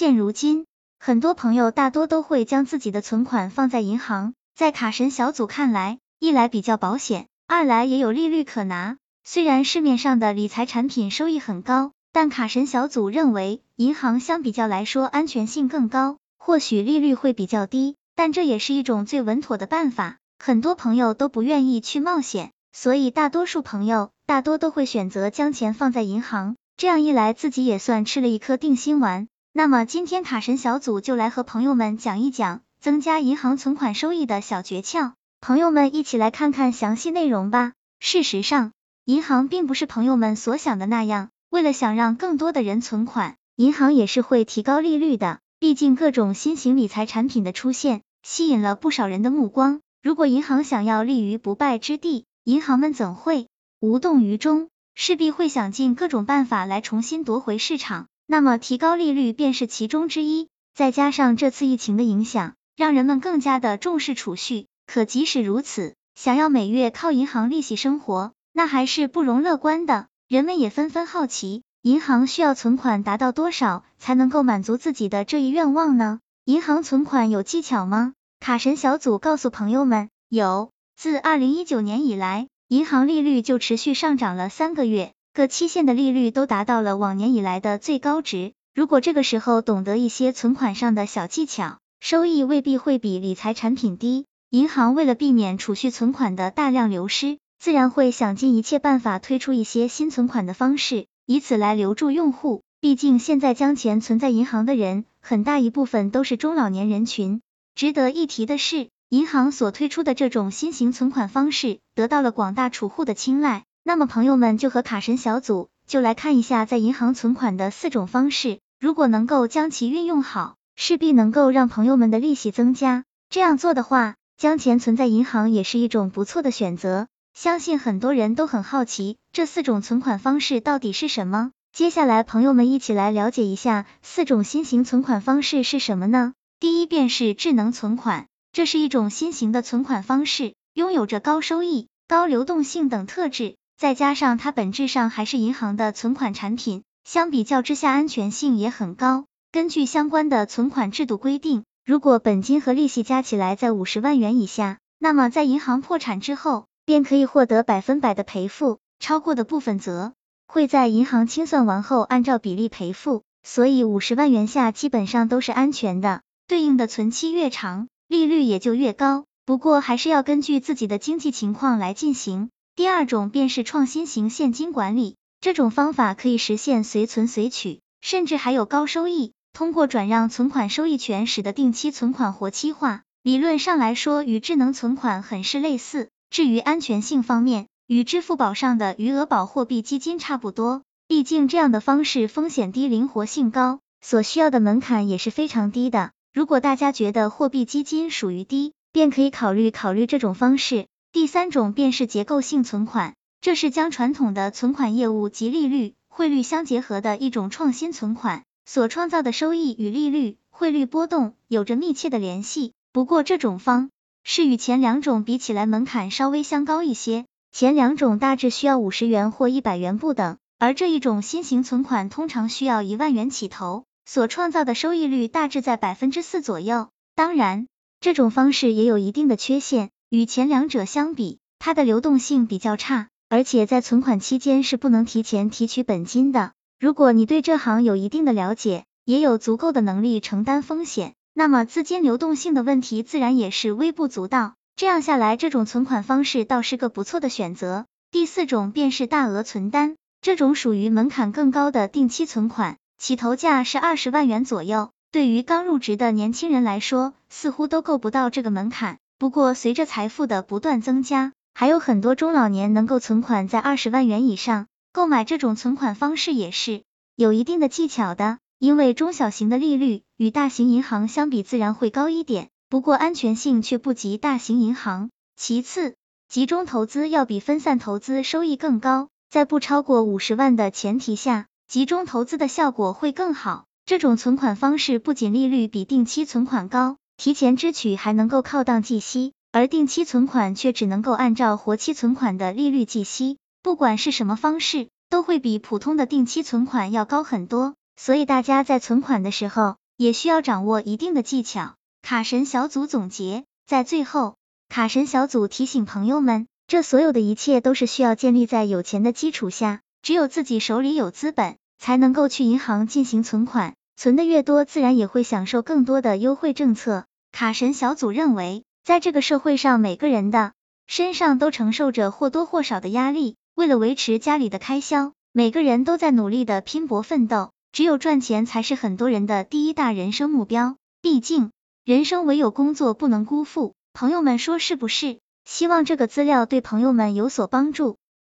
现如今，很多朋友大多都会将自己的存款放在银行，在卡神小组看来，一来比较保险，二来也有利率可拿。虽然市面上的理财产品收益很高，但卡神小组认为，银行相比较来说安全性更高，或许利率会比较低，但这也是一种最稳妥的办法。很多朋友都不愿意去冒险，所以大多数朋友大多都会选择将钱放在银行，这样一来自己也算吃了一颗定心丸。那么今天卡神小组就来和朋友们讲一讲增加银行存款收益的小诀窍，朋友们一起来看看详细内容吧。事实上，银行并不是朋友们所想的那样，为了想让更多的人存款，银行也是会提高利率的。毕竟各种新型理财产品的出现，吸引了不少人的目光。如果银行想要立于不败之地，银行们怎会无动于衷？势必会想尽各种办法来重新夺回市场。那么提高利率便是其中之一。再加上这次疫情的影响，让人们更加的重视储蓄。可即使如此，想要每月靠银行利息生活，那还是不容乐观的。人们也纷纷好奇，银行需要存款达到多少才能够满足自己的这一愿望呢？银行存款有技巧吗？卡神小组告诉朋友们，有。自二零一九年以来，银行利率就持续上涨了三个月，各期限的利率都达到了往年以来的最高值。如果这个时候懂得一些存款上的小技巧，收益未必会比理财产品低。银行为了避免储蓄存款的大量流失，自然会想尽一切办法推出一些新存款的方式，以此来留住用户。毕竟现在将钱存在银行的人，很大一部分都是中老年人群。值得一提的是，银行所推出的这种新型存款方式得到了广大储户的青睐。那么朋友们就和卡神小组就来看一下在银行存款的四种方式，如果能够将其运用好，势必能够让朋友们的利息增加。这样做的话，将钱存在银行也是一种不错的选择。相信很多人都很好奇，这四种存款方式到底是什么？接下来朋友们一起来了解一下四种新型存款方式是什么呢？第一便是智能存款，这是一种新型的存款方式，拥有着高收益、高流动性等特质，再加上它本质上还是银行的存款产品，相比较之下安全性也很高。根据相关的存款制度规定，如果本金和利息加起来在五十万元以下，那么在银行破产之后，便可以获得百分百的赔付，超过的部分则会在银行清算完后按照比例赔付，所以五十万元下基本上都是安全的。对应的存期越长，利率也就越高。不过还是要根据自己的经济情况来进行。第二种便是创新型现金管理，这种方法可以实现随存随取，甚至还有高收益。通过转让存款收益权，使得定期存款活期化。理论上来说，与智能存款很是类似。至于安全性方面，与支付宝上的余额宝货币基金差不多。毕竟这样的方式风险低，灵活性高，所需要的门槛也是非常低的。如果大家觉得货币基金属于低，便可以考虑考虑这种方式。第三种便是结构性存款，这是将传统的存款业务及利率、汇率相结合的一种创新存款，所创造的收益与利率、汇率波动有着密切的联系。不过这种方式与前两种比起来门槛稍微相高一些，前两种大致需要五十元或一百元不等，而这一种新型存款通常需要一万元起投。所创造的收益率大致在百分之四左右。当然，这种方式也有一定的缺陷，与前两者相比，它的流动性比较差，而且在存款期间是不能提前提取本金的。如果你对这行有一定的了解，也有足够的能力承担风险，那么资金流动性的问题自然也是微不足道。这样下来，这种存款方式倒是个不错的选择。第四种便是大额存单，这种属于门槛更高的定期存款。起投价是二十万元左右，对于刚入职的年轻人来说，似乎都够不到这个门槛。不过，随着财富的不断增加，还有很多中老年能够存款在二十万元以上，购买这种存款方式也是有一定的技巧的。因为中小型的利率与大型银行相比自然会高一点，不过安全性却不及大型银行。其次，集中投资要比分散投资收益更高，在不超过五十万的前提下。集中投资的效果会更好。这种存款方式不仅利率比定期存款高，提前支取还能够靠档计息，而定期存款却只能够按照活期存款的利率计息。不管是什么方式，都会比普通的定期存款要高很多。所以大家在存款的时候，也需要掌握一定的技巧。卡神小组总结，在最后，卡神小组提醒朋友们，这所有的一切都是需要建立在有钱的基础下，只有自己手里有资本，才能够去银行进行存款，存的越多，自然也会享受更多的优惠政策。卡神小组认为，在这个社会上，每个人的身上都承受着或多或少的压力，为了维持家里的开销，每个人都在努力的拼搏奋斗。只有赚钱才是很多人的第一大人生目标，毕竟人生唯有工作不能辜负。朋友们说是不是？希望这个资料对朋友们有所帮助。